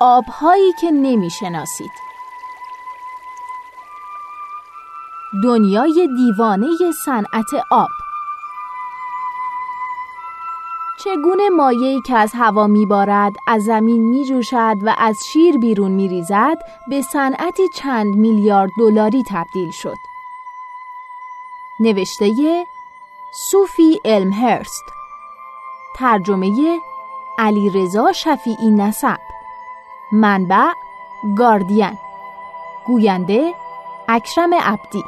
آبهایی که نمی‌شناسید. دنیای دیوانه صنعت آب. چگونه مایعی که از هوا میبارد از زمین میجوشد و از شیر بیرون میریزد به صنعتی چند میلیارد دلاری تبدیل شد. نوشته سوفی المهرست ترجمه علیرضا شفیعی نسب. منبع گاردین گوینده اکرم عبدی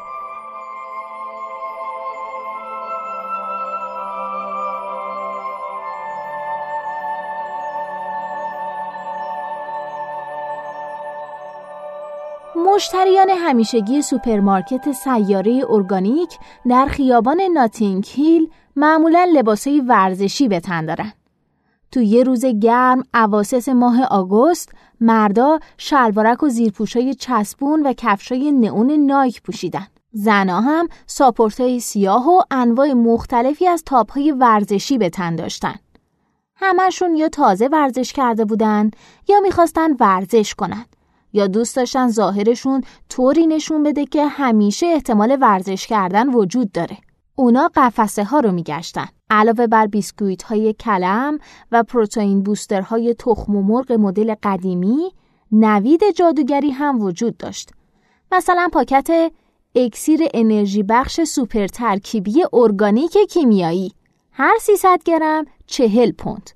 مشتریان همیشگی سوپرمارکت سیاره ارگانیک در خیابان ناتینگ هیل معمولا لباسهای ورزشی به تن دارن. تو یه روز گرم اواسط ماه آگوست مردا شلوارک و زیرپوشای چسبون و کفشای نئون نایک پوشیدن. زنا هم ساپورتای سیاه و انواع مختلفی از تاپهای ورزشی به تن داشتن. همشون یا تازه ورزش کرده بودن یا می‌خواستن ورزش کنن. یا دوست داشتن ظاهرشون طوری نشون بده که همیشه احتمال ورزش کردن وجود داره. اونا قفسه ها رو میگشتن. علاوه بر بیسکویت های کلم و پروتئین booster های تخم مرغ مدل قدیمی، نوید جادوگری هم وجود داشت. مثلا پاکت اکسیر انرژی بخش سوپر ترکیبی ارگانیک کیمیایی هر 300 گرم 40 پوند.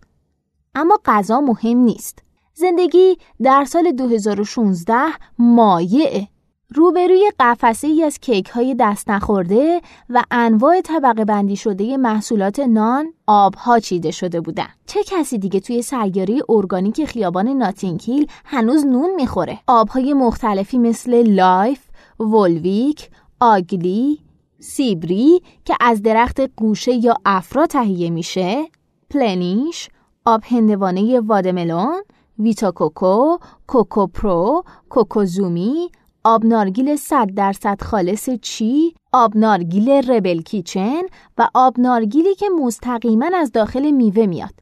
اما غذا مهم نیست. زندگی در سال 2016 مایعه. روبروی قفسه ای از کیک های دست نخورده و انواع طبقه بندی شده محصولات نان آبها چیده شده بودن. چه کسی دیگه توی سیاره ارگانیک خیابان ناتینگ‌هیل هنوز نون می‌خوره؟ آبهای مختلفی مثل Life، Volvic، Ugly، Sibberi که از درخت غوشه یا افرا تهیه میشه، Plenish، آب هندوانه watermelon، Vita Coco، Coco Pro، Coco Zumi، آب نارگیل 100 درصد خالص Chi، آب نارگیل Rebel Kitchen و آب نارگیلی که مستقیما از داخل میوه میاد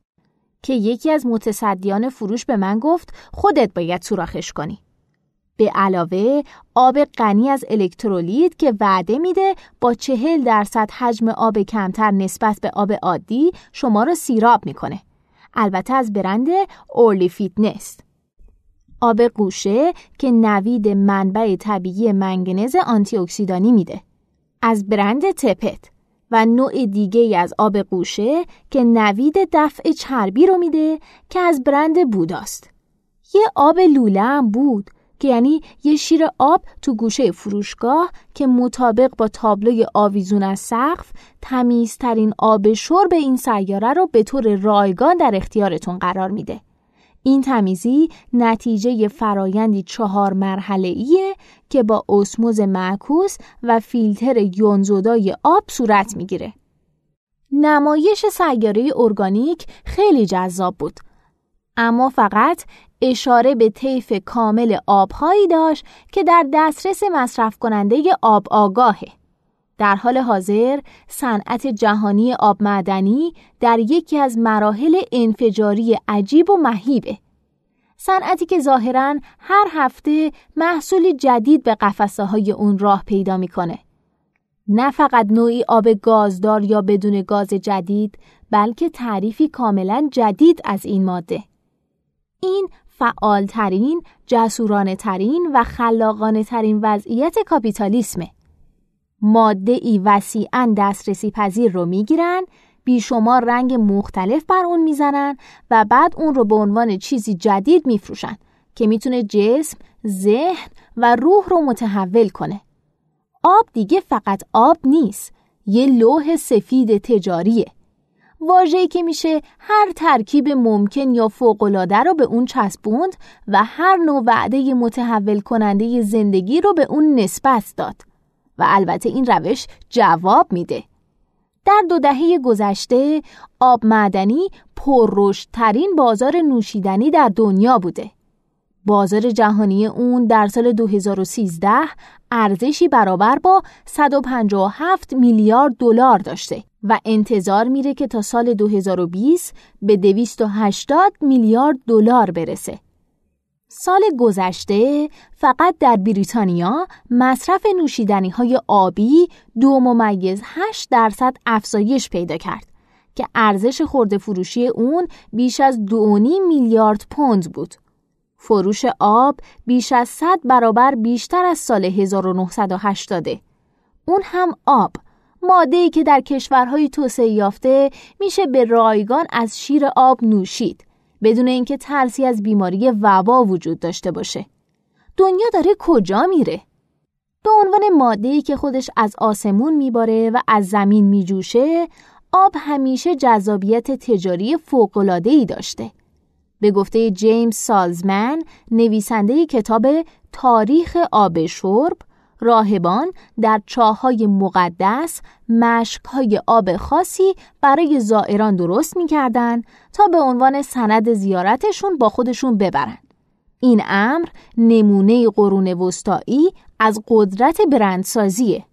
که یکی از متصدیان فروش به من گفت خودت باید سوراخش کنی. به علاوه آب غنی از الکترولیت که وعده میده با چهل درصد حجم آب کمتر نسبت به آب عادی شما رو سیراب می‌کنه. البته از برند Overly Fitness. آب غوشه که نوید منبع طبیعی منگنز آنتی اکسیدانی میده. از برند Tapped و نوع دیگه از آب غوشه که نوید دفع چربی رو میده که از برند بوداست. یه آب لوله هم بود که یعنی یه شیر آب تو گوشه فروشگاه که مطابق با تابلوی آویزون از سقف تمیزترین آب شرب این سیاره رو به طور رایگان در اختیارتون قرار میده. این تمیزی نتیجه فرایندی چهار مرحله ایه که با اسموز معکوس و فیلتر یونزودای آب صورت می‌گیره. نمایش سیاره ارگانیک خیلی جذاب بود اما فقط اشاره به طیف کامل آبهایی داشت که در دسترس مصرف کننده آب آگاهه. در حال حاضر صنعت جهانی آب معدنی در یکی از مراحل انفجاری عجیب و مهیبه. صنعتی که ظاهرا هر هفته محصولی جدید به قفسه های اون راه پیدا می‌کنه. نه فقط نوعی آب گازدار یا بدون گاز جدید بلکه تعریفی کاملا جدید از این ماده. این فعالترین، جسورانه ترین و خلاقانه ترین وضعیت کاپیتالیسمه. ماده ای وسیعا دسترسی پذیر رو می‌گیرن، بیشمار رنگ مختلف بر اون می‌زنن و بعد اون رو به عنوان چیزی جدید میفروشن که می‌تونه جسم، ذهن و روح رو متحول کنه. آب دیگه فقط آب نیست، یه لوح سفید تجاریه. واژه‌ای که میشه هر ترکیب ممکن یا فوق‌العاده رو به اون چسبوند و هر نوع وعده متحول کننده زندگی رو به اون نسبت داد و البته این روش جواب میده در دو دهه گذشته آب معدنی پررشدترین بازار نوشیدنی در دنیا بوده بازار جهانی اون در سال 2013 ارزشی برابر با 157 میلیارد دلار داشته و انتظار میره که تا سال 2020 به 280 میلیارد دلار برسه. سال گذشته فقط در بریتانیا مصرف نوشیدنی های آبی دو ممیز 8 درصد افزایش پیدا کرد که ارزش خورده فروشی اون بیش از 2.5 میلیارد پوند بود. فروش آب بیش از 100 برابر بیشتر از سال 1980 اون هم آب ماده که در کشورهای توسعه یافته میشه به رایگان از شیر آب نوشید بدون اینکه ترسی از بیماری وبا وجود داشته باشه. دنیا داره کجا میره؟ به عنوان ماده‌ای که خودش از آسمون میباره و از زمین میجوشه، آب همیشه جذابیت تجاری فوق‌العاده‌ای داشته. به گفته جیمز سالزمن، نویسنده کتاب تاریخ آب شرب، راهبان در چاهای مقدس مشکهای آب خاصی برای زائران درست می‌کردن تا به عنوان سند زیارتشون با خودشون ببرن. این امر نمونه قرون وسطایی از قدرت برندسازیه.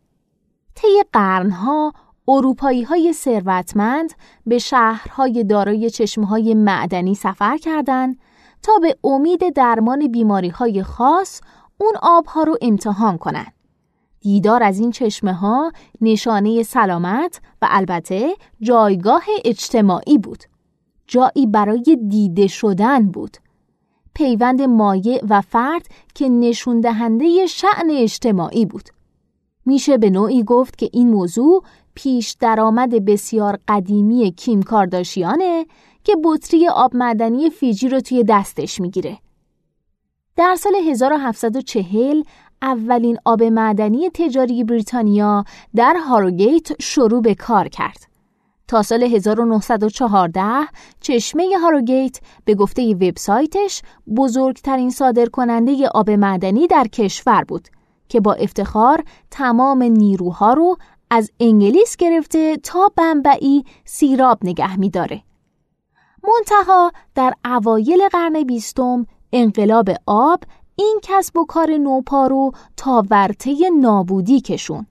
طی قرنها اروپایی های ثروتمند به شهرهای دارای چشمه های معدنی سفر کردند تا به امید درمان بیماری های خاص اون آبها رو امتحان کنند. دیدار از این چشمه ها نشانه سلامت و البته جایگاه اجتماعی بود. جایی برای دیده شدن بود. پیوند مایع و فرد که نشون دهنده شعن اجتماعی بود. میشه به نوعی گفت که این موضوع پیش درآمد بسیار قدیمی کیم کارداشیانه که بطری آب معدنی فیجی رو توی دستش می‌گیره. در سال 1740 اولین آب معدنی تجاری بریتانیا در هاروگیت شروع به کار کرد. تا سال 1914 چشمه هاروگیت به گفته وبسایتش بزرگترین صادرکننده آب معدنی در کشور بود که با افتخار تمام نیروها رو از انگلیس گرفته تا بمبئی سیراب نگه میداره. منتها در اوایل قرن بیستم انقلاب آب این کسب و کار نوپا رو تا ورطه نابودی کشون.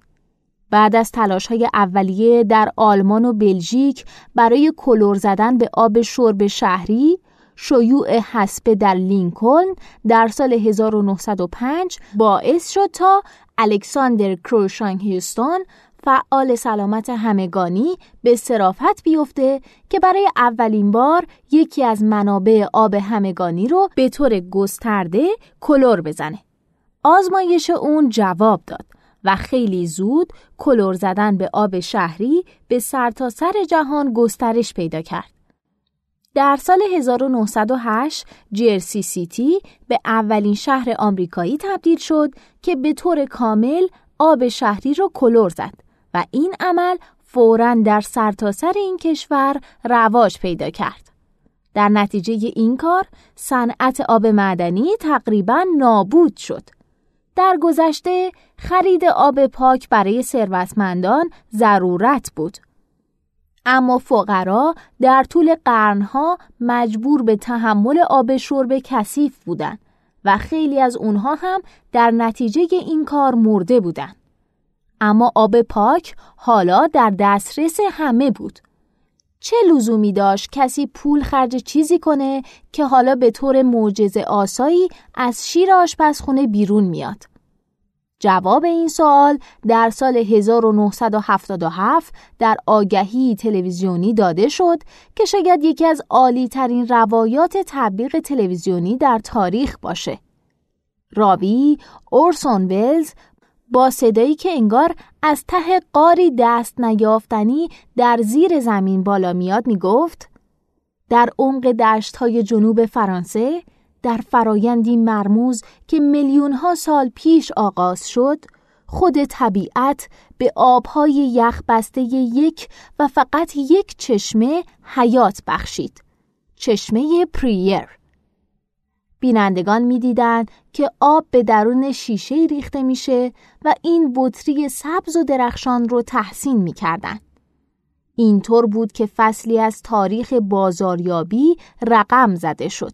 بعد از تلاش های اولیه در آلمان و بلژیک برای کلور زدن به آب شرب شهری، شیوع حسبه در لینکلن در سال 1905 باعث شد تا الکساندر کروشان هیوستون فعال سلامت همگانی به صرافت بیفته که برای اولین بار یکی از منابع آب همگانی رو به طور گسترده کلور بزنه. آزمایش اون جواب داد و خیلی زود کلور زدن به آب شهری به سرتاسر سر جهان گسترش پیدا کرد. در سال 1908 جرسی سیتی به اولین شهر آمریکایی تبدیل شد که به طور کامل آب شهری رو کلور زد و این عمل فوراً در سرتاسر سر این کشور رواج پیدا کرد. در نتیجه این کار صنعت آب معدنی تقریبا نابود شد. در گذشته خرید آب پاک برای ثروتمندان ضرورت بود. اما فقرا در طول قرنها مجبور به تحمل آب شرب کثیف بودند و خیلی از اونها هم در نتیجه این کار مرده بودند. اما آب پاک حالا در دسترس همه بود. چه لزومی داشت کسی پول خرج چیزی کنه که حالا به طور معجزه آسایی از شیر آشپزخونه بیرون میاد؟ جواب این سوال در سال 1977 در آگهی تلویزیونی داده شد که شاید یکی از عالی ترین روایات تبلیغ تلویزیونی در تاریخ باشه. راوی اورسون ولز با صدایی که انگار از ته قاری دست نیافتنی در زیر زمین بالا میاد می‌گفت در عمق دشت های جنوب فرانسه در فرایندی مرموز که میلیون ها سال پیش آغاز شد خود طبیعت به آبهای یخ بسته یک و فقط یک چشمه حیات بخشید چشمه پریر. بینندگان می‌دیدند که آب به درون شیشه ریخته میشه و این بطری سبز و درخشان رو تحسین می‌کردند. اینطور بود که فصلی از تاریخ بازاریابی رقم زده شد.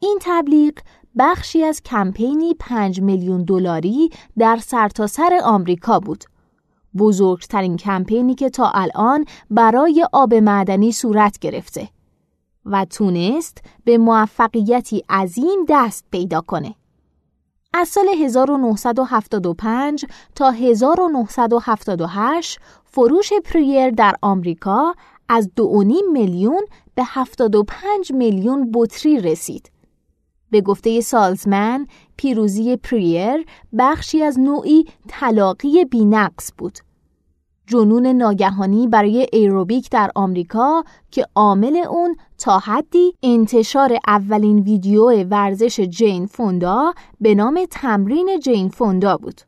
این تبلیغ بخشی از کمپینی 5 میلیون دلاری در سرتاسر سر آمریکا بود. بزرگترین کمپینی که تا الان برای آب معدنی صورت گرفته. و تونست به موفقیتی عظیم دست پیدا کنه. از سال 1975 تا 1978 فروش پریر در آمریکا از 2.5 میلیون به 75 میلیون بطری رسید. به گفته سالزمن، پیروزی پریر بخشی از نوعی طلاقی بینقص بود. جنون ناگهانی برای ایروبیک در آمریکا که عامل اون تا حدی انتشار اولین ویدیو ورزش جین فوندا به نام تمرین جین فوندا بود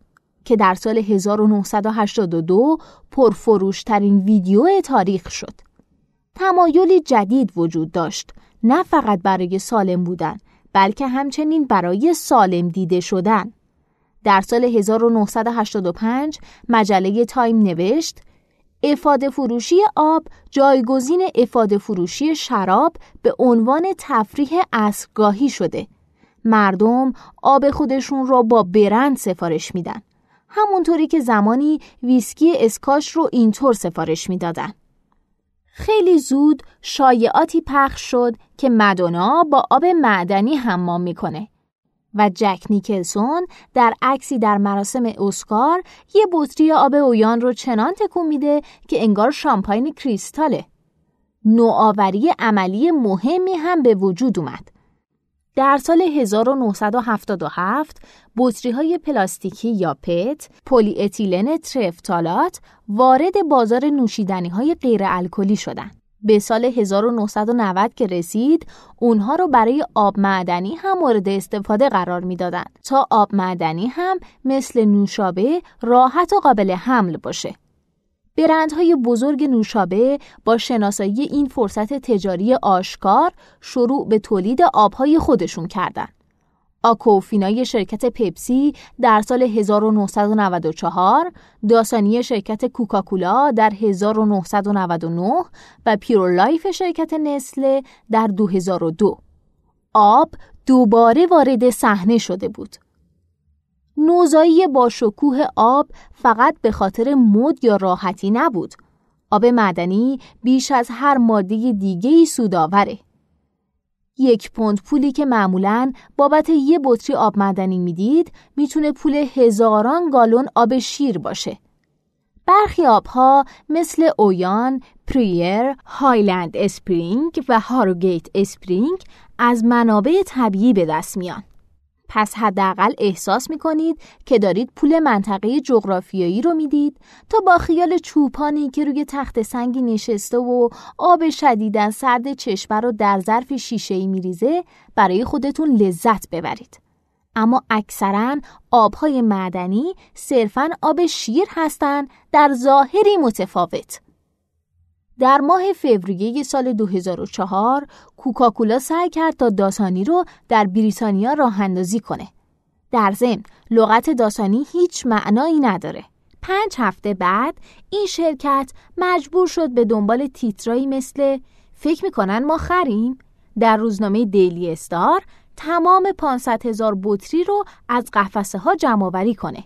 که در سال 1982 پرفروشترین ویدیو تاریخ شد. تمایلی جدید وجود داشت نه فقط برای سالم بودن بلکه همچنین برای سالم دیده شدن. در سال 1985 مجله تایم نوشت افاده فروشی آب جایگزین افاده فروشی شراب به عنوان تفریح اسگاهی شده. مردم آب خودشون را با برند سفارش میدن. همونطوری که زمانی ویسکی اسکاش رو اینطور سفارش می‌دادن. خیلی زود شایعاتی پخش شد که مدونا با آب معدنی حمام می‌کنه و جک نیکلسون در عکسی در مراسم اسکار یه بطری آب اویان رو چنان تکون میده که انگار شامپاین کریستاله. نوآوری عملی مهمی هم به وجود اومد. در سال 1977 بطری های پلاستیکی یا پت، پلی اتیلن ترفتالات وارد بازار نوشیدنی های غیر الکلی شدند. به سال 1990 که رسید اونها رو برای آب معدنی هم مورد استفاده قرار می‌دادند تا آب معدنی هم مثل نوشابه راحت و قابل حمل باشه. برندهای بزرگ نوشابه با شناسایی این فرصت تجاری آشکار شروع به تولید آبهای خودشون کردند. آکوفینای شرکت پپسی در سال 1994 داسانی شرکت کوکاکولا در 1999 و پیرولایف شرکت نسله در 2002 آب دوباره وارد صحنه شده بود. نوزایی با شکوه آب فقط به خاطر مد یا راحتی نبود. آب معدنی بیش از هر ماده دیگه‌ای سودآوره. یک پوند پولی که معمولاً بابت یه بطری آب معدنی می‌دید می‌تونه پول هزاران گالون آب شیر باشه. برخی آبها مثل Evian، Perrier، Highland Spring و Harrogate Spring از منابع طبیعی به دست میان. پس حداقل احساس می‌کنید که دارید پول منطقه جغرافیایی رو می‌دید تا با خیال چوپانی که روی تخت سنگی نشسته و آب شدیدا سرد چشمه رو در ظرف شیشه ای میریزه برای خودتون لذت ببرید. اما اکثرا آبهای معدنی صرفا آب شیر هستند در ظاهری متفاوت. در ماه فوریه سال 2004 کوکاکولا سعی کرد تا داسانی رو در بریتانیا راه اندازی کنه. در ضمن لغت داسانی هیچ معنایی نداره. پنج هفته بعد این شرکت مجبور شد به دنبال تیترایی مثل فکر می‌کنن ما خریم در روزنامه دیلی استار تمام 500 هزار بطری رو از قفسه ها جمع کنه.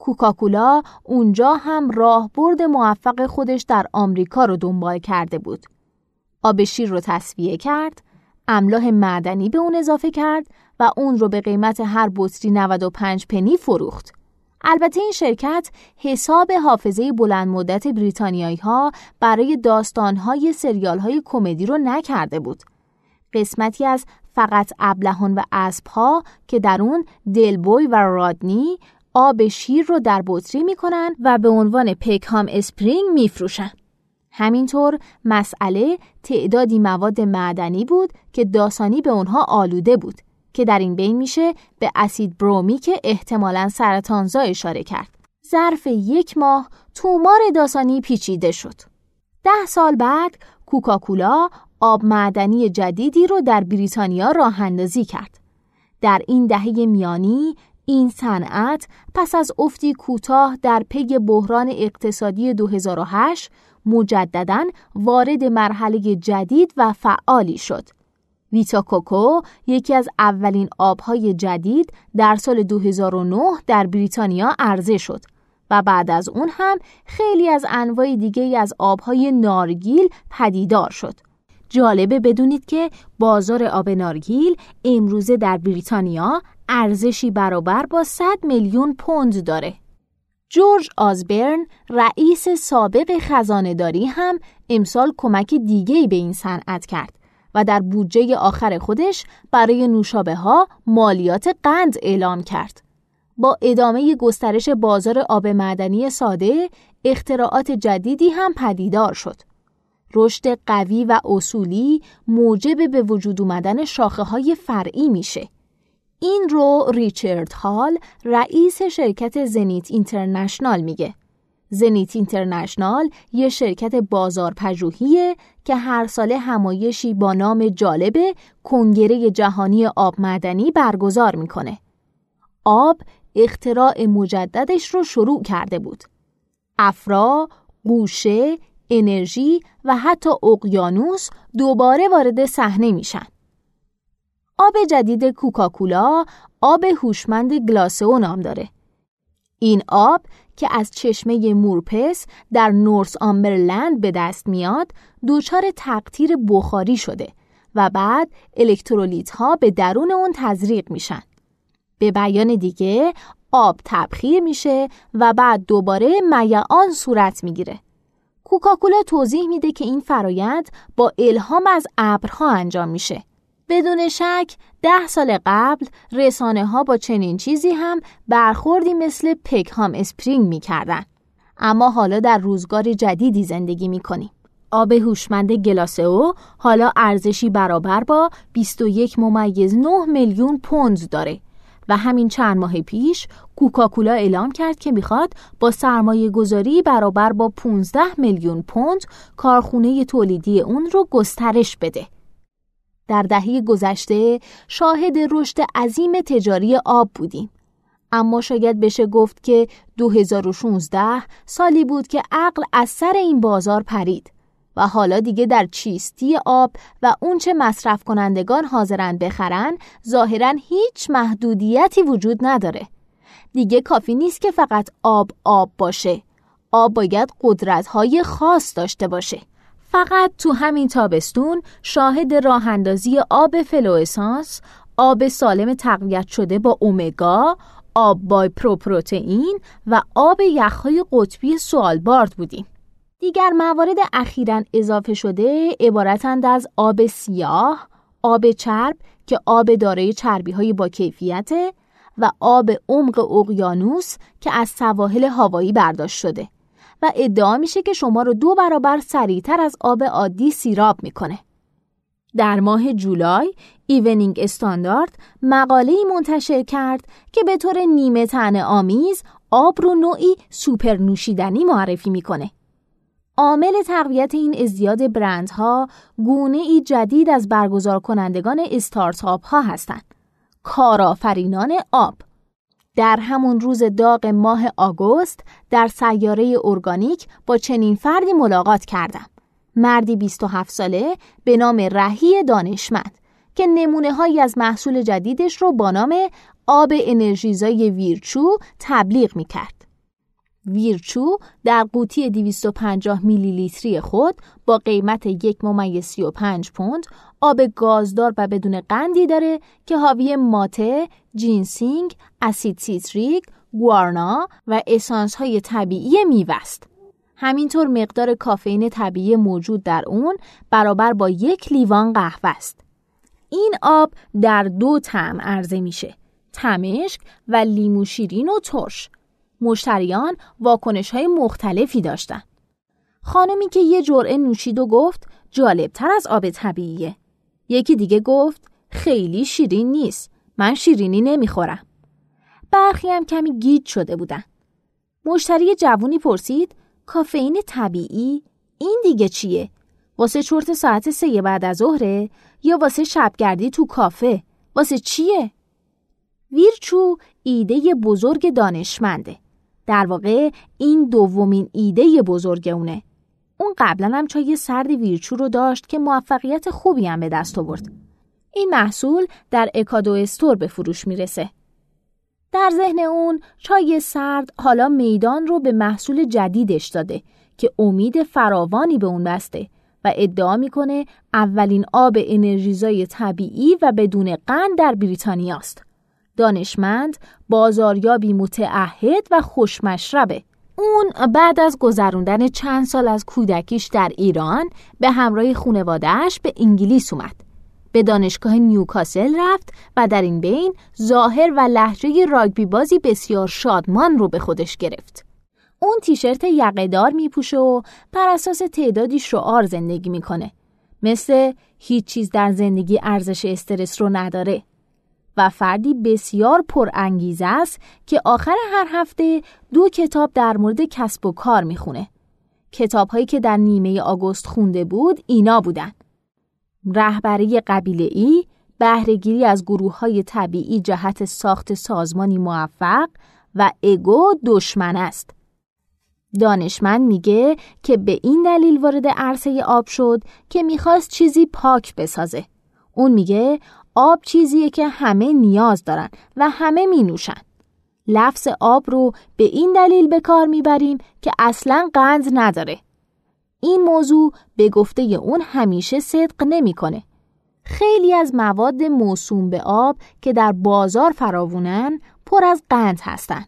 کوکاکولا اونجا هم راهبرد موفق خودش در آمریکا رو دنبال کرده بود. آب شیر رو تصفیه کرد، املاح معدنی به اون اضافه کرد و اون رو به قیمت هر بطری 95 پنی فروخت. البته این شرکت حساب حافظه بلند مدت بریتانیایی ها برای داستان های سریال های کمدی رو نکرده بود. قسمتی از فقط ابلهان و اسب ها که در اون دلبوی و رادنی آب شیر رو در بطری می‌کنن و به عنوان پیکهام اسپرینگ میفروشن. همینطور مسئله تعدادی مواد معدنی بود که داسانی به اونها آلوده بود که در این بین میشه به اسید برومی که احتمالا سرطانزا اشاره کرد. ظرف یک ماه تومار داسانی پیچیده شد. ده سال بعد کوکاکولا آب معدنی جدیدی رو در بریتانیا راه اندازی کرد. در این دهه میانی این صنعت پس از افتی کوتاه در پی بحران اقتصادی 2008 مجددا وارد مرحله جدید و فعالی شد. ویتا کوکو یکی از اولین آبهای جدید در سال 2009 در بریتانیا عرضه شد و بعد از اون هم خیلی از انواع دیگه از آبهای نارگیل پدیدار شد. جالبه بدونید که بازار آب نارگیل امروزه در بریتانیا ارزشی برابر با 100 میلیون پوند داره. جورج آزبرن رئیس سابق خزانهداری هم امسال کمک دیگه‌ای به این صنعت کرد و در بودجه آخر خودش برای نوشابه ها مالیات قند اعلام کرد. با ادامه گسترش بازار آب معدنی ساده، اختراعات جدیدی هم پدیدار شد. رشد قوی و اصولی موجب به وجود اومدن شاخه های فرعی میشه. این رو ریچارد هال رئیس شرکت زنیت اینترنشنال میگه. زنیت اینترنشنال یه شرکت بازار پژوهیه که هر ساله همایشی با نام جالب کنگره جهانی آب معدنی برگزار می‌کنه. آب اختراع مجددش رو شروع کرده بود. افرا، گوشه، انرژی و حتی اقیانوس دوباره وارد صحنه میشن. آب جدید کوکاکولا آب هوشمند گلاسئو نام داره. این آب که از چشمه مورپس در نورس آمبرلند به دست میاد دچار تقطیر بخاری شده و بعد الکترولیت ها به درون اون تزریق میشن. به بیان دیگه آب تبخیر میشه و بعد دوباره میعان صورت می‌گیره. کوکاکولا توضیح میده که این فرایند با الهام از ابرها انجام میشه. بدون شک ده سال قبل رسانه ها با چنین چیزی هم برخوردی مثل پکهام اسپرینگ می‌کردن. اما حالا در روزگار جدیدی زندگی می‌کنیم. آب هوشمند گلاسئو حالا ارزشی برابر با 21 ممیز 9 میلیون پوند داره و همین چند ماه پیش کوکاکولا اعلام کرد که می‌خواد با سرمایه گذاری برابر با 15 میلیون پوند کارخونه تولیدی اون رو گسترش بده. در دهه گذشته شاهد رشد عظیم تجاری آب بودیم. اما شاید بشه گفت که 2016 سالی بود که عقل از سر این بازار پرید و حالا دیگه در چیستی آب و اونچه مصرف کنندگان حاضرن بخرن ظاهرا هیچ محدودیتی وجود نداره. دیگه کافی نیست که فقط آب آب باشه. آب باید قدرت‌های خاص داشته باشه. فقط تو همین تابستون شاهد راه اندازی آب فلوئسانس، آب سالم تقویت شده با اومگا، آب بای پروپروتئین و آب یخهای قطبی سوالبارد بودیم. دیگر موارد اخیرا اضافه شده عبارتند از آب سیاه، آب چرب که آب دارای چربی های با کیفیته و آب عمق اقیانوس که از سواحل هوایی برداشت شده. و ادعا میشه که شما رو دو برابر سریعتر از آب عادی سیراب می‌کنه. در ماه جولای Evening Standard مقاله منتشر کرد که به طور نیمه طنزآمیز آب رو نوعی سوپر نوشیدنی معرفی می‌کنه. عامل تقویت این ازدیاد برندها گونه ای جدید از برگزار کنندگان استارتاپ ها هستند. کارآفرینان آب در همون روز داغ ماه آگوست در سیاره ارگانیک با چنین فردی ملاقات کردم. مردی 27 ساله به نام رهی دانشمند که نمونه هایی از محصول جدیدش رو با نام آب انرژیزای ویرچو تبلیغ می کرد. ویرچو در قوطی 250 میلی لیتری خود با قیمت یک ممیز 35 پوند آب گازدار و بدون قندی داره که حاوی ماته، جینسینگ، اسید سیتریک، گوارنا و اسانس های طبیعی میوه است. همینطور مقدار کافئین طبیعی موجود در اون برابر با یک لیوان قهوه است. این آب در دو طعم عرضه میشه. تمشک و لیمو شیرین و ترش. مشتریان واکنش های مختلفی داشتن. خانمی که یه جرعه نوشید و گفت جالبتر از آب طبیعیه. یکی دیگه گفت خیلی شیرین نیست. من شیرینی نمی‌خورم. برخی هم کمی گیج شده بودن. مشتری جوونی پرسید کافئین طبیعی این دیگه چیه؟ واسه چرت ساعت سه بعد از ظهره یا واسه شبگردی تو کافه؟ واسه چیه؟ ویرچو ایده بزرگ دانشمنده. در واقع این دومین ایده بزرگ اونه. اون قبلا هم چای سرد ویرچو رو داشت که موفقیت خوبی هم به دست آورد. این محصول در اکادو استور به فروش می‌رسه. در ذهن اون چای سرد حالا میدان رو به محصول جدیدش داده که امید فراوانی به اون بسته و ادعا می‌کنه اولین آب انرژیزای طبیعی و بدون قند در بریتانیاست. دانشمند بازاریابی متعهد و خوشمشربه. اون بعد از گذروندن چند سال از کودکیش در ایران به همراه خونوادهش به انگلیس اومد. به دانشگاه نیوکاسل رفت و در این بین ظاهر و لحجه راگبی بازی بسیار شادمان رو به خودش گرفت. اون تیشرت یقهدار میپوشه و بر اساس تعدادی شعار زندگی می‌کنه. مثل هیچ چیز در زندگی ارزش استرس رو نداره. و فردی بسیار پرانگیزه است که آخر هر هفته دو کتاب در مورد کسب و کار می‌خونه. کتابهایی که در نیمه آگوست خونده بود اینا بودن. رهبری قبیله ای، بهرهگیری از گروه های طبیعی جهت ساخت سازمانی موفق و اگو دشمن است. دانشمند میگه که به این دلیل وارد عرصه آب شد که می‌خواست چیزی پاک بسازه. اون میگه آب چیزیه که همه نیاز دارن و همه می نوشن. لفظ آب رو به این دلیل به کار می‌بریم که اصلا قند نداره. این موضوع به گفته اون همیشه صدق نمی‌کنه. خیلی از مواد موسوم به آب که در بازار فراوونن پر از قند هستن.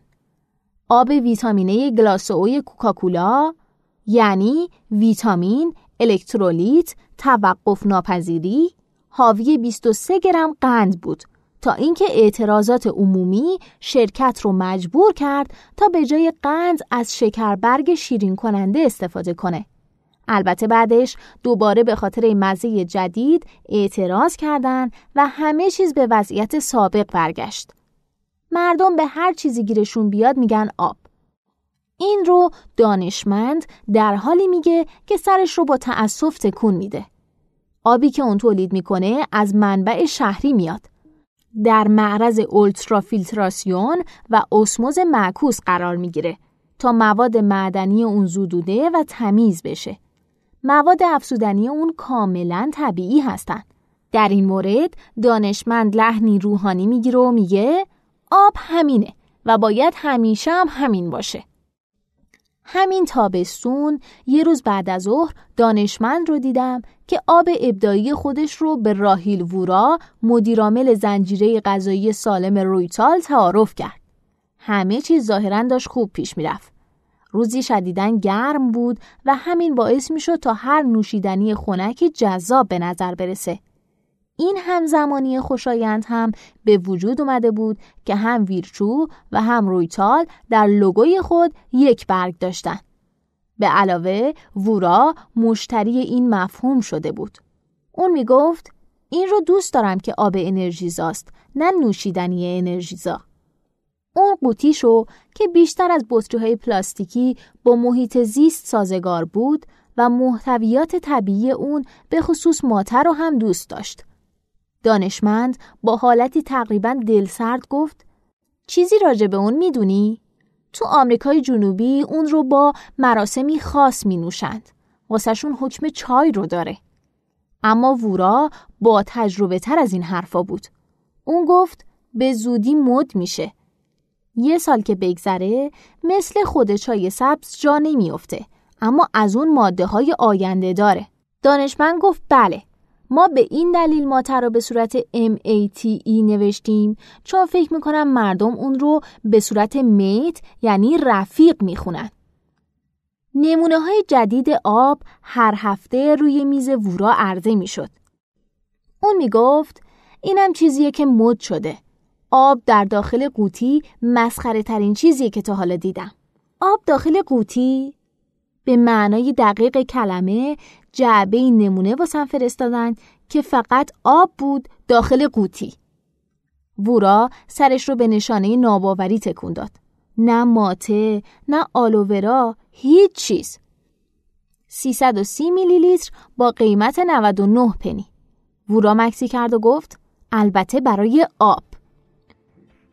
آب ویتامینه گلاسئوی کوکاکولا یعنی ویتامین، الکترولیت، توقف ناپذیری، حاوی 23 گرم قند بود تا اینکه اعتراضات عمومی شرکت رو مجبور کرد تا به جای قند از شکربرگ شیرین کننده استفاده کنه. البته بعدش دوباره به خاطر مزه جدید اعتراض کردند و همه چیز به وضعیت سابق برگشت. مردم به هر چیزی گیرشون بیاد میگن آب. این رو دانشمند در حالی میگه که سرش رو با تأسف تکون میده. آبی که اون تولید می‌کنه از منبع شهری میاد. در معرض اولترافیلتراسیون و اسموز معکوس قرار می‌گیره تا مواد معدنی اون زودوده و تمیز بشه. مواد افزودنی اون کاملا طبیعی هستند. در این مورد دانشمند لحنی روحانی می‌گیره و میگه آب همینه و باید همیشه هم همین باشه. همین تابستون یه روز بعد از ظهر دانشمند رو دیدم که آب ابدایی خودش رو به راهیل وورا مدیرعامل زنجیره غذایی سالم رویتال تعارف کرد. همه چیز ظاهرا داشت خوب پیش می‌رفت. روزی شدیدن گرم بود و همین باعث می‌شد تا هر نوشیدنی خنکی جذاب به نظر برسه. این همزمانی خوشایند هم به وجود اومده بود که هم ویرچو و هم رویتال در لوگوی خود یک برگ داشتن. به علاوه وورا مشتری این مفهوم شده بود. اون می گفت این رو دوست دارم که آب انرژیزاست نه نوشیدنی انرژیزا. اون قوطیشو که بیشتر از بطریهای پلاستیکی با محیط زیست سازگار بود و محتویات طبیعی اون به خصوص ماتر رو هم دوست داشت. دانشمند با حالتی تقریبا دلسرد گفت چیزی راجع به اون می‌دونی؟ تو آمریکای جنوبی اون رو با مراسمی خاص می نوشند. واسهشون حکم چای رو داره. اما وورا با تجربه تر از این حرفا بود. اون گفت به زودی مد میشه. یه سال که بگذره مثل خود چای سبز جا نمیافته اما از اون ماده های آینده داره. دانشمند گفت بله ما به این دلیل ماتر رو به صورت MATE نوشتیم چون فکر می‌کنم مردم اون رو به صورت میت یعنی رفیق می‌خونن. نمونه های جدید آب هر هفته روی میز وورا عرضه می‌شد. اون می‌گفت اینم چیزیه که مد شده. آب در داخل قوطی مسخره ترین چیزیه که تا حالا دیدم. آب داخل قوطی به معنای دقیق کلمه جعبه این نمونه واسم فرستادن که فقط آب بود داخل قوطی. وورا سرش رو به نشانه ناباوری تکون داد. نه ماته، نه آلوورا، هیچ چیز. 330 میلی لیتر با قیمت 99 پنی. وورا مکسی کرد و گفت البته برای آب.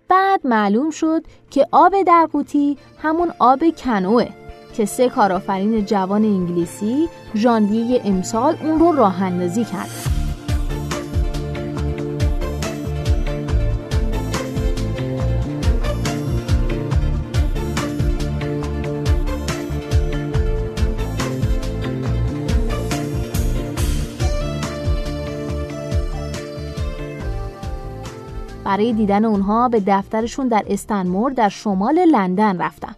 بعد معلوم شد که آب در قوطی همون آب کنوه که سه کارآفرین جوان انگلیسی ژانویه امسال اون رو راه اندازی کرد. برای دیدن اونها به دفترشون در استنمور در شمال لندن رفتم.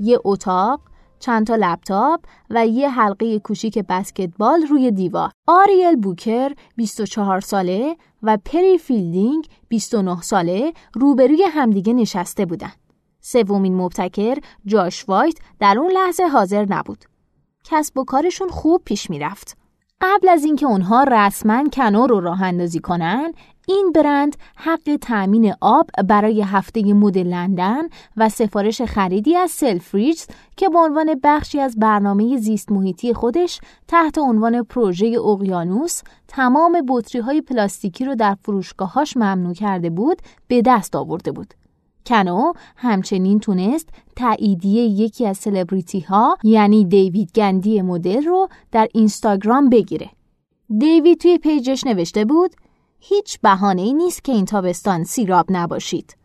یه اتاق چند تا لپتاپ و یه حلقه کوچیک بسکتبال روی دیوار. آریل بوکر 24 ساله و پری فیلدینگ 29 ساله روبروی همدیگه نشسته بودن. سومین مبتکر جاش وایت در اون لحظه حاضر نبود. کسب و کارشون خوب پیش می‌رفت. قبل از اینکه اونها رسما کنو رو راه اندازی کنن این برند حق تأمین آب برای هفته مد لندن و سفارش خریدی از سلفریجز که به عنوان بخشی از برنامه زیست محیطی خودش تحت عنوان پروژه اقیانوس تمام بطری های پلاستیکی رو در فروشگاهاش ممنوع کرده بود به دست آورده بود. کنو همچنین تونست تاییدیه یکی از سلبریتی ها یعنی دیوید گندی مدل رو در اینستاگرام بگیره. دیوید توی پیجش نوشته بود هیچ بهانه نیست که این تابستان سیراب نباشید.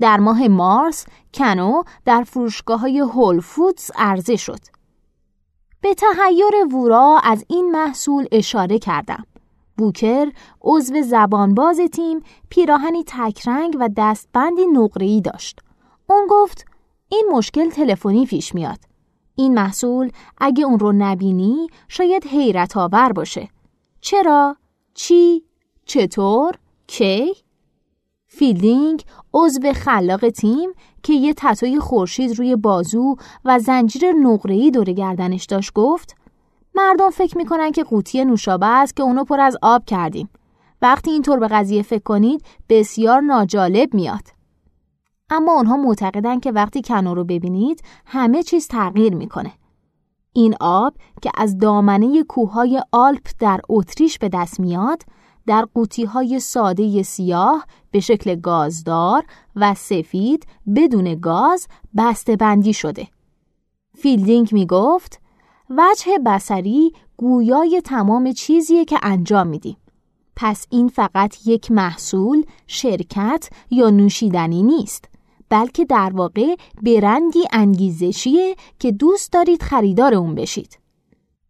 در ماه مارس کنو در فروشگاه های هول فودز عرضه شد. به تهیر وورا از این محصول اشاره کردم. بوکر عضو زبانباز تیم پیراهنی تکرنگ و دستبندی نقره‌ای داشت. اون گفت این مشکل تلفنی پیش میاد. این محصول اگه اون رو نبینی شاید حیرت آور باشه. چرا؟ چی؟ چطور؟ کی؟ فیلدینگ عضو خلاق تیم که یه تتوی خورشید روی بازو و زنجیر نقره‌ای دور گردنش داشت گفت مردم فکر می‌کنن که قوطی نوشابه است که اونو پر از آب کردیم. وقتی اینطور به قضیه فکر کنید بسیار ناجالب میاد. اما آنها معتقدن که وقتی کنو رو ببینید همه چیز تغییر می‌کنه. این آب که از دامنه کوههای آلپ در اتریش به دست میاد در قوطی های ساده سیاه به شکل گازدار و سفید بدون گاز بسته بندی شده. فیلدینگ می گفت وجه بصری گویای تمام چیزیه که انجام میدیم. پس این فقط یک محصول، شرکت یا نوشیدنی نیست. بلکه در واقع برندی انگیزشیه که دوست دارید خریدار اون بشید.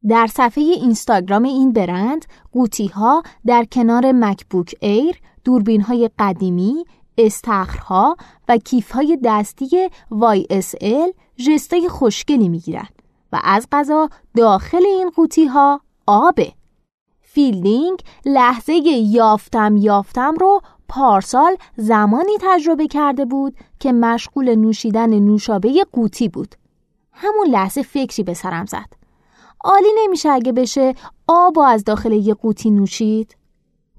در صفحه اینستاگرام این برند قوطی ها در کنار مکبوک ایر، دوربین های قدیمی، استخرها و کیف های دستی YSL جستای خوشگلی می‌گیرن و از غذا داخل این قوطی ها آبه. فیلدینگ لحظه یافتم یافتم رو پارسال زمانی تجربه کرده بود که مشغول نوشیدن نوشابه قوطی بود. همون لحظه فکری به سرم زد. عالی نمیشه اگه بشه آب و از داخل یه قوطی نوشید؟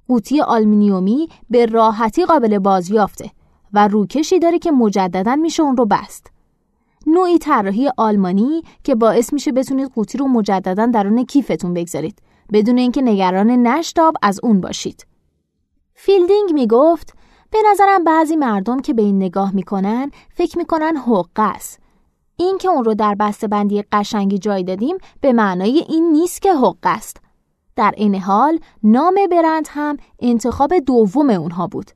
قوطی آلمینیومی به راحتی قابل بازیافته و روکشی داره که مجددا میشه اون رو بست. نوعی طراحی آلمانی که باعث میشه بتونید قوطی رو مجددا درون کیفتون بگذارید بدون اینکه نگران نشت آب از اون باشید. فیلدینگ می‌گفت به نظرم بعضی مردم که به این نگاه می‌کنن فکر می‌کنن حقه است این که اون رو در بسته بندی قشنگی جای دادیم به معنای این نیست که حقه است. در این حال نام برند هم انتخاب دوم اونها بود.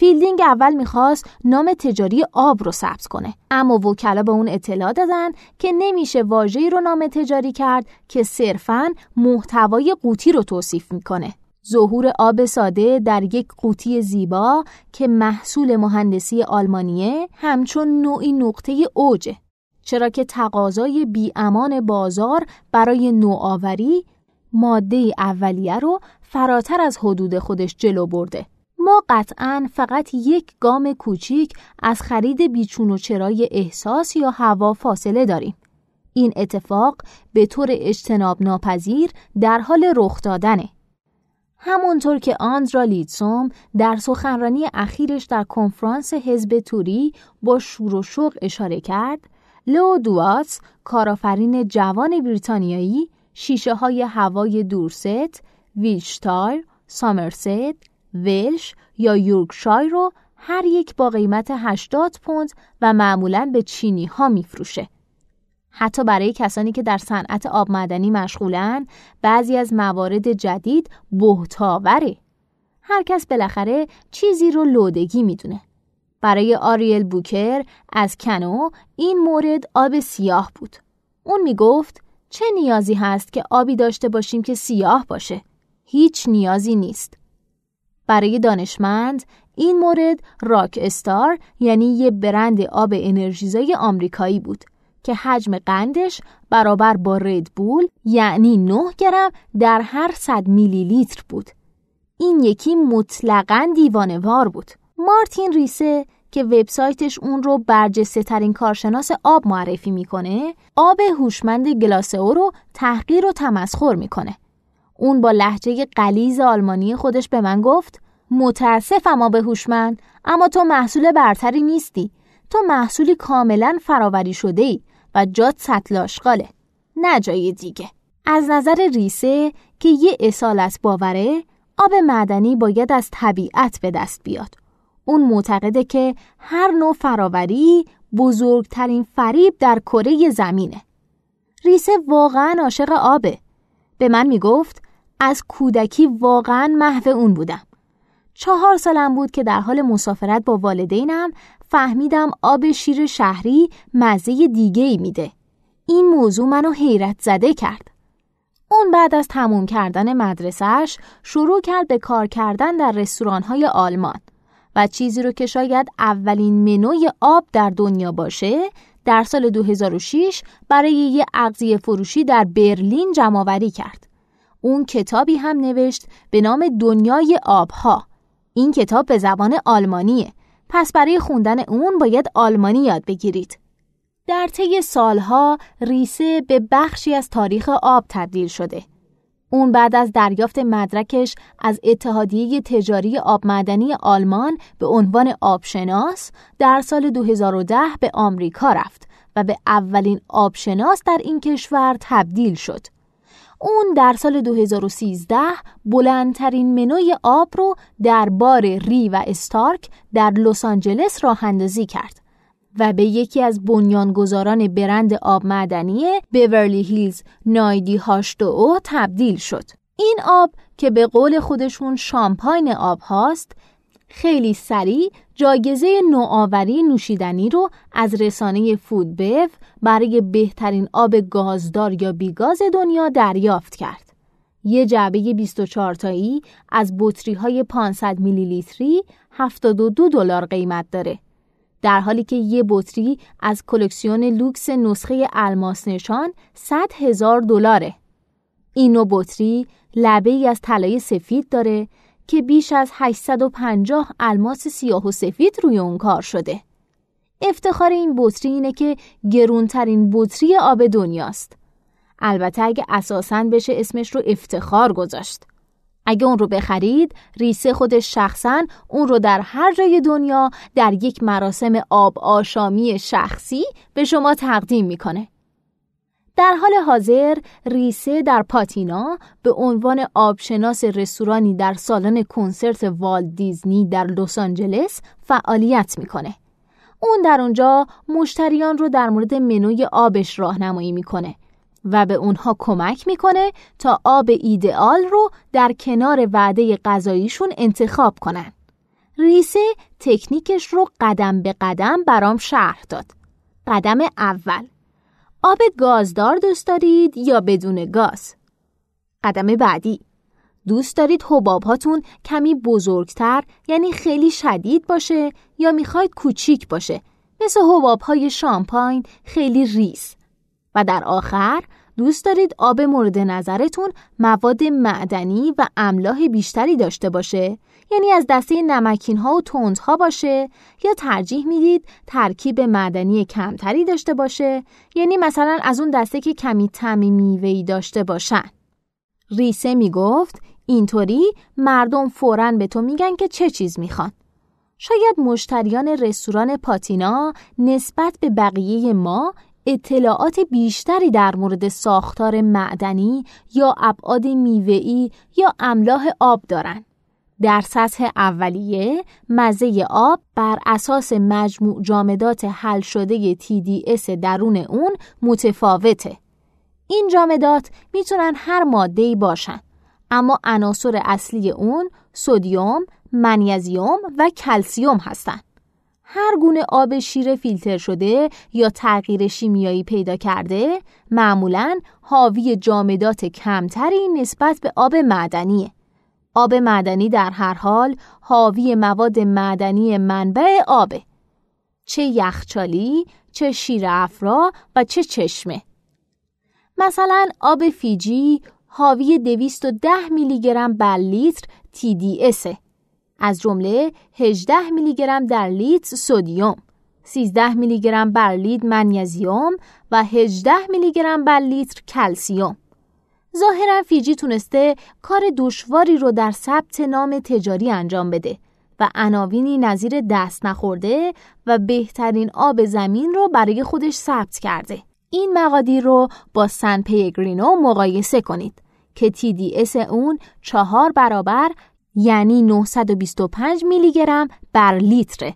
فیلدینگ اول می‌خواست نام تجاری آب رو ثبت کنه اما وکلا به اون اطلاع دادن که نمیشه واژه‌ای رو نام تجاری کرد که صرفاً محتوای قوطی رو توصیف می‌کنه. ظهور آب ساده در یک قوطی زیبا که محصول مهندسی آلمانیه همچون نوعی نقطه اوجه چرا که تقاضای بی‌امان بازار برای نوآوری ماده اولیه رو فراتر از حدود خودش جلو برده. ما قطعا فقط یک گام کوچیک از خرید بیچون و چرای احساس یا هوا فاصله داریم. این اتفاق به طور اجتناب ناپذیر در حال رخ دادنه. همونطور که آندرا لیتسوم در سخنرانی اخیرش در کنفرانس حزب توری با شور و شوق اشاره کرد، لو دواتس کارآفرین جوان بریتانیایی شیشه های هوای دورست، ویلشتایر، سامرست، ولش یا یورکشایر رو هر یک با قیمت 80 پوند و معمولا به چینی ها میفروشه. حتی برای کسانی که در صنعت آب معدنی مشغولن بعضی از موارد جدید بهت‌آوره. هر کس بالاخره چیزی رو لودگی می‌دونه. برای آریل بوکر از کنو این مورد آب سیاه بود. اون می گفت چه نیازی هست که آبی داشته باشیم که سیاه باشه؟ هیچ نیازی نیست. برای دانشمند این مورد راک استار یعنی یه برند آب انرژیزای آمریکایی بود که حجم قندش برابر با ردبول یعنی 9 گرم در هر 100 میلی لیتر بود. این یکی مطلقاً دیوانوار بود. مارتین ریسه که وبسایتش اون رو برجسته ترین کارشناس آب معرفی می‌کنه آب هوشمند گلاسئو رو تحقیر و تمسخر می‌کنه اون با لحجه قلیز آلمانی خودش به من گفت متاسفم آب هوشمند اما تو محصول برتری نیستی تو محصولی کاملا فراوری شده ای و جات سطل آشغاله نه جای دیگه از نظر ریسه که یه اصالت باوره آب معدنی باید از طبیعت به دست بیاد اون معتقده که هر نوع فراوری بزرگترین فریب در کره زمینه. ریسه واقعا عاشق آبه. به من می‌گفت از کودکی واقعا محو اون بودم. چهار سالم بود که در حال مسافرت با والدینم فهمیدم آب شیر شهری مزه دیگه ای میده. این موضوع منو حیرت زده کرد. اون بعد از تموم کردن مدرسهش شروع کرد به کار کردن در رستوران‌های آلمان. و چیزی رو که شاید اولین منوی آب در دنیا باشه در سال 2006 برای یه اغذیه فروشی در برلین جمعآوری کرد. اون کتابی هم نوشت به نام دنیای آبها. این کتاب به زبان آلمانیه. پس برای خوندن اون باید آلمانی یاد بگیرید. در طی سالها ریسه به بخشی از تاریخ آب تبدیل شده. اون بعد از دریافت مدرکش از اتحادیه تجاری آب معدنی آلمان به عنوان آبشناس در سال 2010 به آمریکا رفت و به اولین آبشناس در این کشور تبدیل شد. اون در سال 2013 بلندترین منوی آب رو در بار ری و استارک در لس آنجلس راه اندازی کرد. و به یکی از بنیانگذاران برند آب معدنی بیورلی هیلز نایدی هاشت او تبدیل شد. این آب که به قول خودشون شامپاین آب هاست خیلی سریع جایزه نوآوری نوشیدنی رو از رسانه فودبیو برای بهترین آب گازدار یا بیگاز دنیا دریافت کرد. یه جعبه 24 تایی از بطری های 500 میلی لیتری 72 دلار قیمت داره در حالی که یه بطری از کلکسیون لوکس نسخه الماس نشان 100 هزار دلاره. این نوع بطری لبه ای از طلای سفید داره که بیش از 850 الماس سیاه و سفید روی اون کار شده. افتخار این بطری اینه که گرونترین بطری آب دنیاست. البته اگه اساساً بشه اسمش رو افتخار گذاشت. اگه اون رو بخرید ریسه خودش شخصا اون رو در هر جای دنیا در یک مراسم آب آشامی شخصی به شما تقدیم می‌کنه. در حال حاضر ریسه در پاتینا به عنوان آبشناس رستورانی در سالن کنسرت والت دیزنی در لس آنجلس فعالیت می‌کنه. اون در اونجا مشتریان رو در مورد منوی آبش راهنمایی می‌کنه و به اونها کمک می‌کنه تا آب ایدئال رو در کنار وعده غذاییشون انتخاب کنن. ریسه تکنیکش رو قدم به قدم برام شرح داد. قدم اول آب گازدار دوست دارید یا بدون گاز؟ قدم بعدی. دوست دارید حباب هاتون کمی بزرگتر یعنی خیلی شدید باشه یا می‌خواید کوچیک باشه مثل حباب های شامپاین خیلی ریز و در آخر دوست دارید آب مورد نظرتون مواد معدنی و املاح بیشتری داشته باشه. یعنی از دسته نمکین ها و تند ها باشه یا ترجیح می‌دید ترکیب معدنی کمتری داشته باشه یعنی مثلا از اون دسته که کمی تعمی میوهی داشته باشن ریسه می‌گفت اینطوری مردم فوراً به تو میگن که چه چیز می‌خوان شاید مشتریان رستوران پاتینا نسبت به بقیه ما اطلاعات بیشتری در مورد ساختار معدنی یا ابعاد میوه‌ای یا املاح آب دارند. در سطح اولیه مزه آب بر اساس مجموع جامدات حل شده TDS درون اون متفاوته. این جامدات می‌تونن هر ماده‌ای باشن اما عناصر اصلی اون سودیوم، منیزیوم و کلسیوم هستند. هر گونه آب شیر فیلتر شده یا تغییر شیمیایی پیدا کرده معمولا حاوی جامدات کمتری نسبت به آب معدنیه. آب معدنی در هر حال حاوی مواد معدنی منبع آبه. چه یخچالی، چه شیر افرا و چه چشمه. مثلا آب فیجی حاوی 210 میلی گرم بر لیتر TDS از جمله 18 میلی گرم در لیتر سودیوم 13 میلی گرم بر لیتر منیزیم و 18 میلی گرم بر لیتر کلسیوم ظاهرا فیجی تونسته کار دشواری رو در ثبت نام تجاری انجام بده و عناوینی نظیر دست نخورده و بهترین آب زمین رو برای خودش ثبت کرده. این مقادیر رو با سن پیگرینو مقایسه کنید که TDS اون چهار برابر یعنی 925 میلی گرم بر لیتره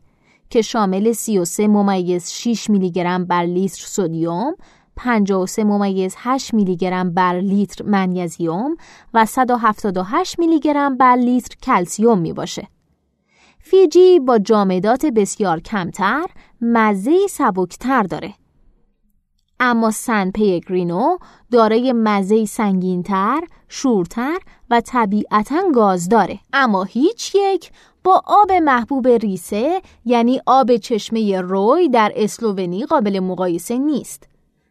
که شامل 33 ممیز 6 میلی گرم بر لیتر سودیوم 53 ممیز 8 میلی گرم بر لیتر منیزیم و 178 میلی گرم بر لیتر کلسیوم می باشه. فیجی با جامدات بسیار کمتر مزه سبکتر داره. اما سن پیگرینو دارای مزه سنگینتر، شورتر و طبیعتا گاز داره. اما هیچ یک با آب محبوب ریسه یعنی آب چشمه روی در اسلوونی قابل مقایسه نیست.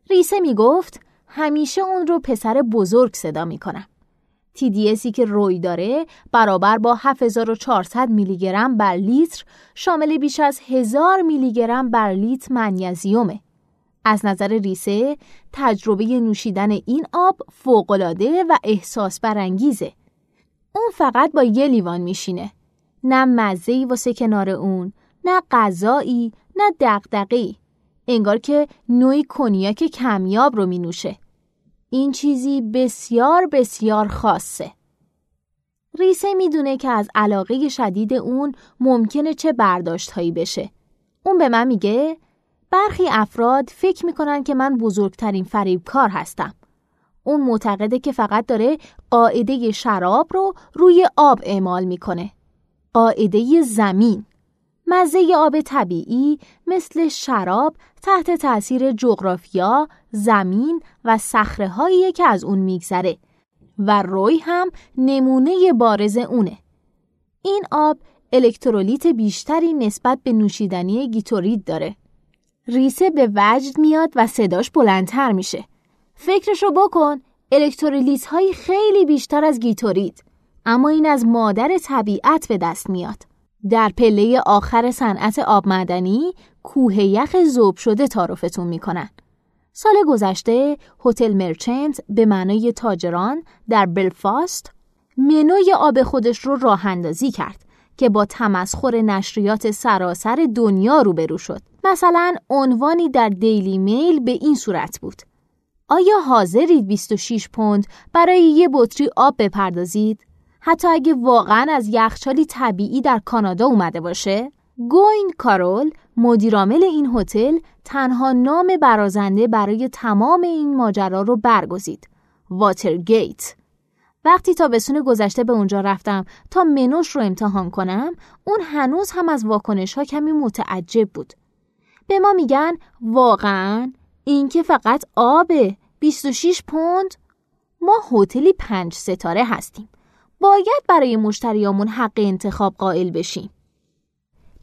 ریسه می گفت همیشه اون رو پسر بزرگ صدا می کنم. TDSی که روی داره برابر با 7400 میلی گرم بر لیتر شامل بیش از 1000 میلی گرم بر لیتر منیزیومه. از نظر ریسه تجربه نوشیدن این آب فوقالعاده و احساس برانگیزه. اون فقط با یه لیوان میشینه. نه مزهی واسه کنار اون، نه غذایی، نه دقدقی. انگار که نوعی کنیاک کمیاب رو می نوشه. این چیزی بسیار بسیار خاصه. ریسه می‌دونه که از علاقه شدید اون ممکنه چه برداشت هایی بشه. اون به من میگه برخی افراد فکر می‌کنن که من بزرگترین فریبکار هستم. اون معتقده که فقط داره قاعده شراب رو روی آب اعمال می‌کنه. قاعده زمین. مزه آب طبیعی مثل شراب تحت تأثیر جغرافیا، زمین و صخره که از اون میگذره و روی هم نمونه بارز اونه. این آب الکترولیت بیشتری نسبت به نوشیدنی گیتورید داره. ریسه به وجد میاد و صداش بلندتر میشه. فکرشو بکن الکترولیت های خیلی بیشتر از گیتورید اما این از مادر طبیعت به دست میاد. در پله آخر صنعت آب معدنی کوه یخ زوب شده تعارفتون می‌کنن. سال گذشته هتل مرچنت به معنای تاجران در بلفاست منوی آب خودش رو راه اندازی کرد که با تمسخر نشریات سراسر دنیا روبرو شد. مثلا عنوانی در دیلی میل به این صورت بود. آیا حاضرید 26 پوند برای یه بطری آب بپردازید؟ حتی اگه واقعا از یخچالی طبیعی در کانادا اومده باشه؟ گوین کارول مدیرعامل این هتل تنها نام برازنده برای تمام این ماجرا رو برگزید. واترگیت وقتی تا بسون گذشته به اونجا رفتم تا منوش رو امتحان کنم اون هنوز هم از واکنش ها کمی متعجب بود. به ما میگن واقعا این که فقط آبه 26 پوند ما هتلی پنج ستاره هستیم. باید برای مشتریامون حق انتخاب قائل بشیم.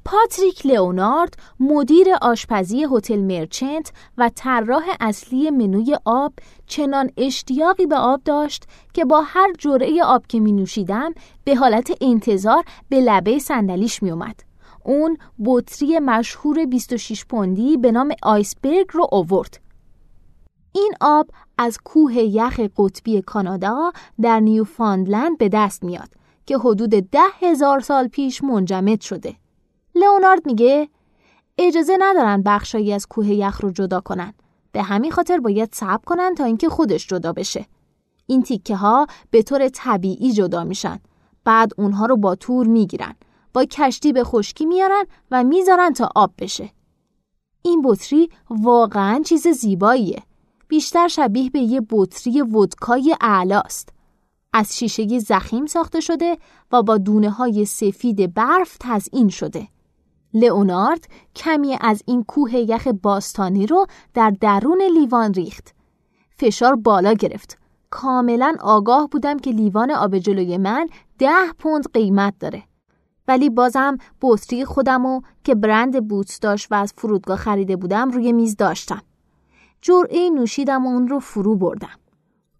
پاتریک لئونارد مدیر آشپزی هتل مرچنت و طراح اصلی منوی آب چنان اشتیاقی به آب داشت که با هر جرعه آب که می نوشیدم به حالت انتظار به لبه صندلیش می اومد. اون بطری مشهور 26 پوندی به نام آیسبرگ رو آورد. این آب از کوه یخ قطبی کانادا در نیوفاندلند به دست میاد که حدود ده هزار سال پیش منجمد شده. لئونارد میگه اجازه ندارن بخشایی از کوه یخ رو جدا کنن. به همین خاطر باید صبر کنن تا اینکه خودش جدا بشه. این تیکه ها به طور طبیعی جدا میشن. بعد اونها رو با تور می‌گیرن. با کشتی به خشکی میارن و می‌ذارن تا آب بشه. این بطری واقعا چیز زیباییه. بیشتر شبیه به یه بطری ودکای اعلاست. از شیشه زخیم ساخته شده و با دونه های سفید برف تزئین شده. لئونارد کمی از این کوه یخ باستانی رو در درون لیوان ریخت. فشار بالا گرفت کاملا آگاه بودم که لیوان آب جلوی من ده پوند قیمت داره. ولی بازم بطری خودمو که برند بوتس داشت و از فرودگاه خریده بودم روی میز داشتم. جرعه نوشیدم و اون رو فرو بردم.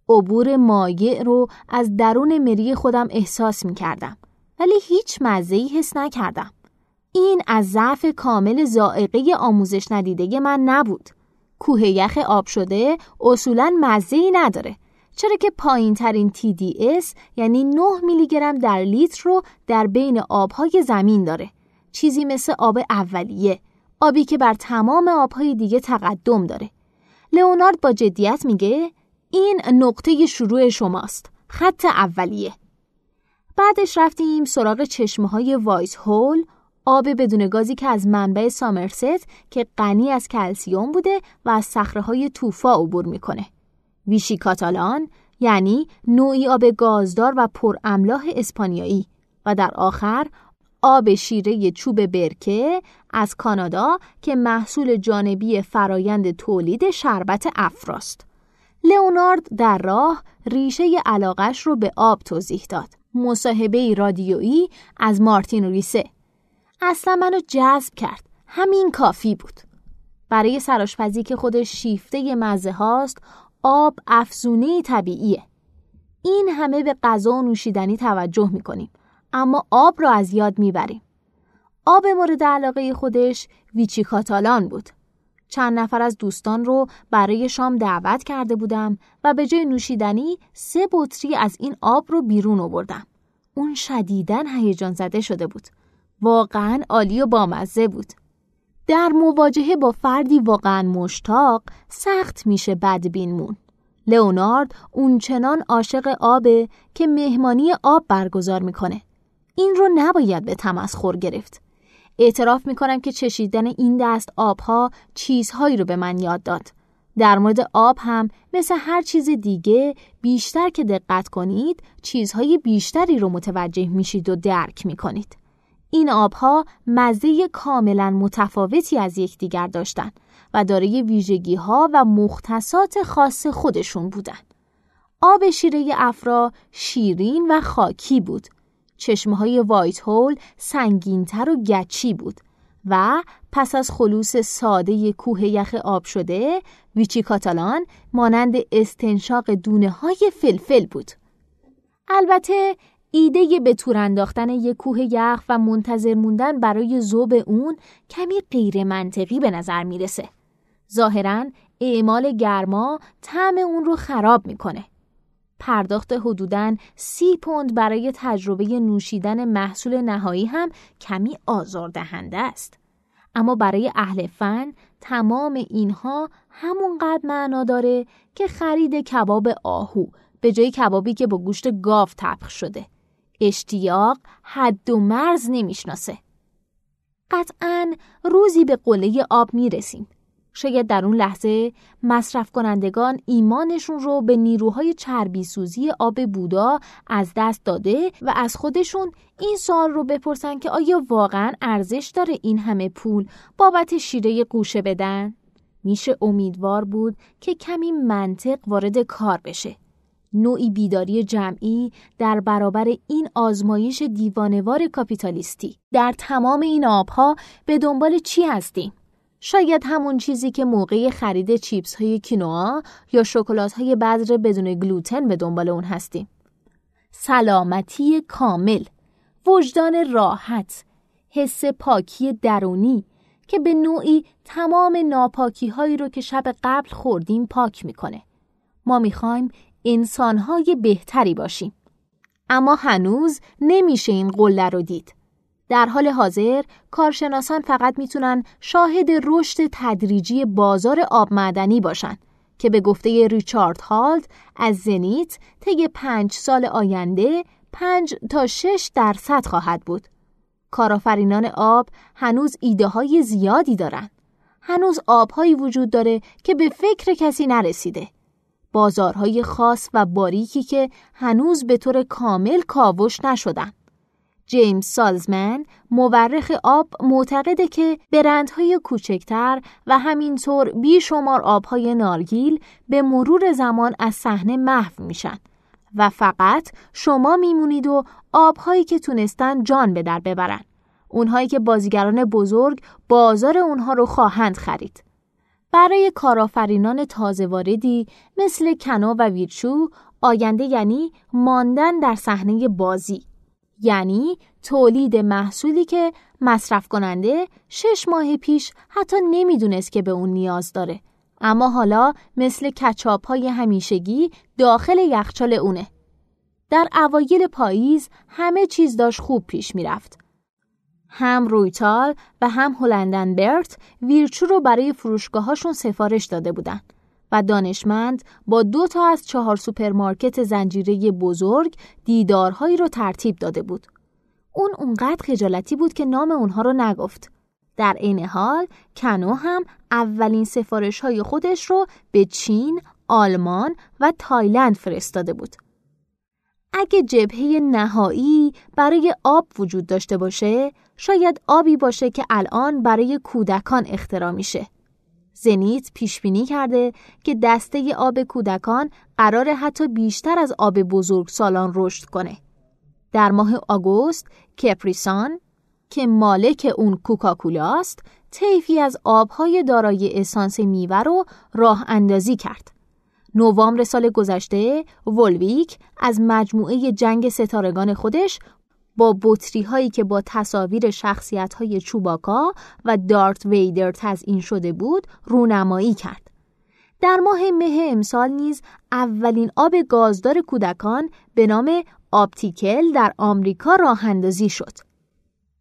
عبور مایع رو از درون مری خودم احساس می کردم. ولی هیچ مزهی حس نکردم. این از ضعف کامل زائقه آموزش ندیده من نبود. کوه یخ آب شده اصولا مزه‌ای نداره. چرا که پایین ترین TDS یعنی 9 میلی گرم در لیتر رو در بین آبهای زمین داره. چیزی مثل آب اولیه. آبی که بر تمام آبهای دیگه تقدم داره. لئونارد با جدیت میگه این نقطه شروع شماست. خط اولیه. بعدش رفتیم سراغ چشمه های وایس هول آب بدون گازی که از منبع سامرست که غنی از کلسیوم بوده و از صخره های توفا عبور می‌کنه. ویشی کاتالان یعنی نوعی آب گازدار و پر املاح اسپانیایی و در آخر آب شیره چوب برکه از کانادا که محصول جانبی فرایند تولید شربت افراست. لئونارد در راه ریشه علاقش رو به آب توضیح داد. مصاحبه رادیویی از مارتین ریسه. اصلا منو جذب کرد. همین کافی بود. برای سراشپزی که خودش شیفته مزه هاست، آب افزونه طبیعیه. این همه به غذا و نوشیدنی توجه می‌کنیم. اما آب را از یاد می‌بریم. آب مورد علاقه خودش ویچی کاتالان بود. چند نفر از دوستان رو برای شام دعوت کرده بودم و به جای نوشیدنی سه بطری از این آب رو بیرون آوردم. اون شدیدن هیجان زده شده بود. واقعا عالی و بامزه بود. در مواجهه با فردی واقعا مشتاق سخت میشه بدبین مون. لئونارد اونچنان عاشق آبه که مهمانی آب برگزار می‌کنه. این رو نباید به تمسخر گرفت. اعتراف می‌کنم که چشیدن این دست آبها چیزهایی رو به من یاد داد. در مورد آب هم مثل هر چیز دیگه بیشتر که دقت کنید چیزهای بیشتری رو متوجه میشید و درک می‌کنید. این آبها مزه کاملا متفاوتی از یکدیگر داشتند و دارای ویژگی ها و مختصات خاص خودشون بودن. آب شیره افرا شیرین و خاکی بود چشمه های وایت هول سنگینتر و گچی بود و پس از خلوص ساده کوه یخ آب شده ویچی کاتالان مانند استنشاق دونه های فلفل بود. البته ایده به تور انداختن یک کوه یخ و منتظر موندن برای زوب اون کمی غیر منطقی به نظر می‌رسه. ظاهرا اعمال گرما طعم اون رو خراب می‌کنه. پرداخت حدوداً سی پوند برای تجربه نوشیدن محصول نهایی هم کمی آزاردهنده است. اما برای اهل فن تمام اینها همونقدر معنا داره که خرید کباب آهو به جای کبابی که با گوشت گاو طبخ شده. اشتیاق حد و مرز نمی‌شناسه. قطعا روزی به قله آب می‌رسیم. شاید در اون لحظه مصرف کنندگان ایمانشون رو به نیروهای چربی سوزی آب بودا از دست داده و از خودشون این سوال رو بپرسن که آیا واقعا ارزش داره این همه پول بابت شیره قوشه بدن؟ میشه امیدوار بود که کمی منطق وارد کار بشه. نوعی بیداری جمعی در برابر این آزمایش دیوانوار کاپیتالیستی. در تمام این آبها به دنبال چی هستیم؟ شاید همون چیزی که موقع خرید چیپس های کینوا یا شکلات های بذر بدون گلوتن به دنبال اون هستیم. سلامتی کامل، وجدان راحت، حس پاکی درونی که به نوعی تمام ناپاکی هایی رو که شب قبل خوردیم پاک می‌کنه. ما می‌خوایم انسانهای بهتری باشیم. اما هنوز نمیشه این قله رو دید. در حال حاضر کارشناسان فقط می‌تونن شاهد رشد تدریجی بازار آب معدنی باشن که به گفته ریچارد هالد از زنیت طی پنج سال آینده پنج تا شش درصد خواهد بود. کارآفرینان آب هنوز ایده های زیادی دارن. هنوز آبهایی وجود داره که به فکر کسی نرسیده. بازارهای خاص و باریکی که هنوز به طور کامل کاوش نشدن. جیمز سالزمن مورخ آب معتقده که برندهای کوچکتر و همینطور بیشمار آبهای نارگیل به مرور زمان از صحنه محو میشن و فقط شما میمونید و آبهایی که تونستن جان به در ببرن. اونهایی که بازیگران بزرگ بازار اونها رو خواهند خرید. برای کارآفرینان تازه واردی مثل کنو و ویرچو آینده یعنی ماندن در صحنه بازی یعنی تولید محصولی که مصرف کننده شش ماه پیش حتی نمی‌دونست که به اون نیاز داره. اما حالا مثل کچاپ های همیشگی داخل یخچال اونه. در اوایل پاییز همه چیز داشت خوب پیش می‌رفت. هم رویتال و هم هلند اند برت ویرچو رو برای فروشگاهاشون سفارش داده بودن. و دانشمند با دو تا از چهار سوپرمارکت زنجیره بزرگ دیدارهایی رو ترتیب داده بود. اون اونقدر خجالتی بود که نام اونها رو نگفت. در عین حال کنو هم اولین سفارش های خودش رو به چین، آلمان و تایلند فرستاده بود. اگه جبهه نهایی برای آب وجود داشته باشه، شاید آبی باشه که الان برای کودکان اختراع میشه. زنیت پیش بینی کرده که دسته آب کودکان قرار حتی بیشتر از آب بزرگ سالان رشد کنه. در ماه آگوست کپریسان که مالک اون کوکاکولاست طیفی از آبهای دارای اسانس میوه رو راه اندازی کرد. نوامبر سال گذشته ولویک از مجموعه جنگ ستارگان خودش با بطری هایی که با تصاویر شخصیت های چوباکا و دارت ویدر تزئین شده بود رونمایی کرد. در ماه مه امسال نیز اولین آب گازدار کودکان به نام آپتیکل در آمریکا راه اندازی شد.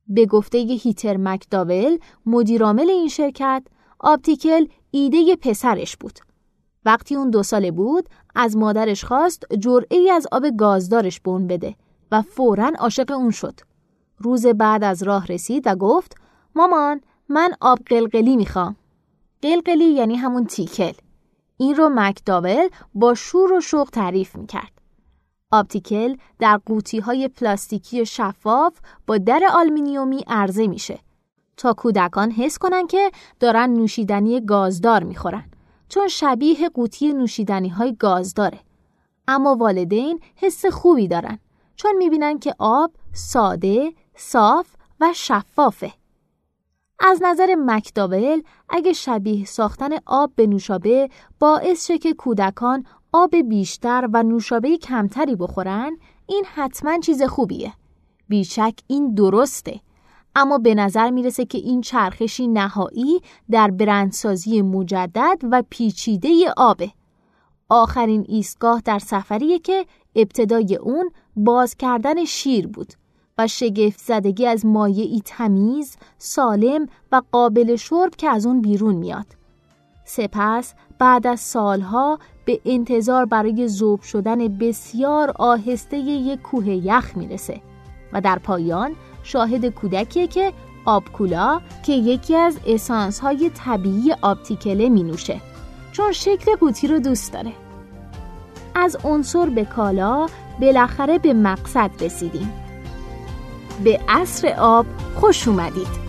به گفته هیتر مکداول مدیرعامل این شرکت آپتیکل ایده پسرش بود. وقتی اون دو ساله بود از مادرش خواست جرعه از آب گازدارش بون بده و فورا عاشق اون شد. روز بعد از راه رسید و گفت مامان من آب قلقلی می‌خوام. قلقلی یعنی همون تیکل. این رو مکداول با شور و شوق تعریف می‌کرد. آپتیکل در قوطی های پلاستیکی شفاف با در آلمینیومی عرضه میشه تا کودکان حس کنن که دارن نوشیدنی گازدار می‌خورن چون شبیه قوطی نوشیدنی های گاز داره. اما والدین حس خوبی دارن چون می‌بینن که آب ساده، صاف و شفافه. از نظر مکداول اگه شبیه ساختن آب به نوشابه باعث شه که کودکان آب بیشتر و نوشابه کمتری بخورن این حتما چیز خوبیه. بیشک این درسته. اما به نظر می‌رسه که این چرخشی نهایی در برندسازی مجدد و پیچیده آبه. آخرین ایستگاه در سفریه که ابتدای اون باز کردن شیر بود و شگفت زدگی از مایعی تمیز، سالم و قابل شرب که از اون بیرون میاد. سپس بعد از سالها به انتظار برای زوب شدن بسیار آهسته یک کوه یخ می‌رسه و در پایان شاهد کودکیه که آبکولا که یکی از اسانس های طبیعی آبتیکله می نوشه چون شکل قوطی رو دوست داره. از عنصر به کالا بالاخره به مقصد رسیدیم. به عصر آب خوش اومدید.